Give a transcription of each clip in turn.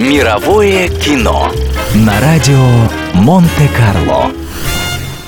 Мировое кино на радио Монте-Карло.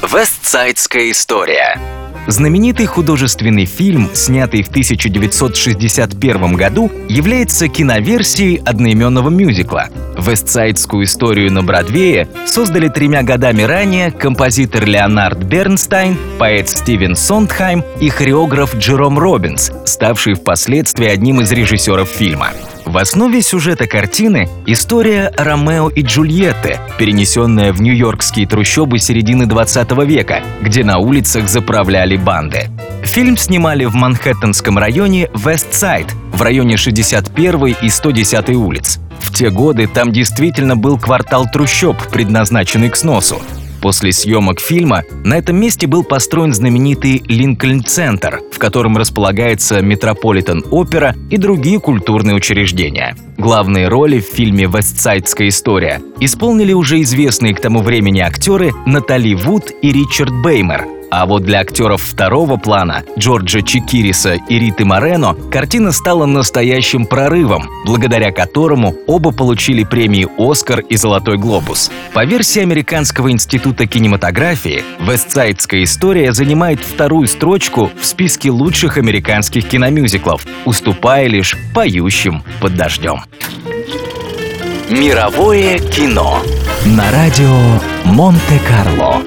Вестсайдская история. Знаменитый художественный фильм, снятый в 1961 году, является киноверсией одноименного мюзикла. Вестсайдскую историю на Бродвее создали тремя годами ранее композитор Леонард Бернстайн, поэт Стивен Сондхайм и хореограф Джером Робинс, ставший впоследствии одним из режиссеров фильма. В основе сюжета картины история Ромео и Джульетты, перенесенная в нью-йоркские трущобы середины 20 века, где на улицах заправляли банды. Фильм снимали в Манхэттенском районе Вестсайд, в районе 61 и 110 улиц. В те годы там действительно был квартал трущоб, предназначенный к сносу. После съемок фильма на этом месте был построен знаменитый Линкольн-центр, в котором располагается Метрополитен-опера и другие культурные учреждения. Главные роли в фильме «Вестсайдская история» исполнили уже известные к тому времени актеры Натали Вуд и Ричард Беймер – а вот для актеров второго плана Джорджа Чикириса и Риты Морено картина стала настоящим прорывом, благодаря которому оба получили премии «Оскар» и «Золотой глобус». По версии Американского института кинематографии, «Вестсайдская история» занимает вторую строчку в списке лучших американских киномюзиклов, уступая лишь «Поющим под дождем». Мировое кино на радио Монте-Карло.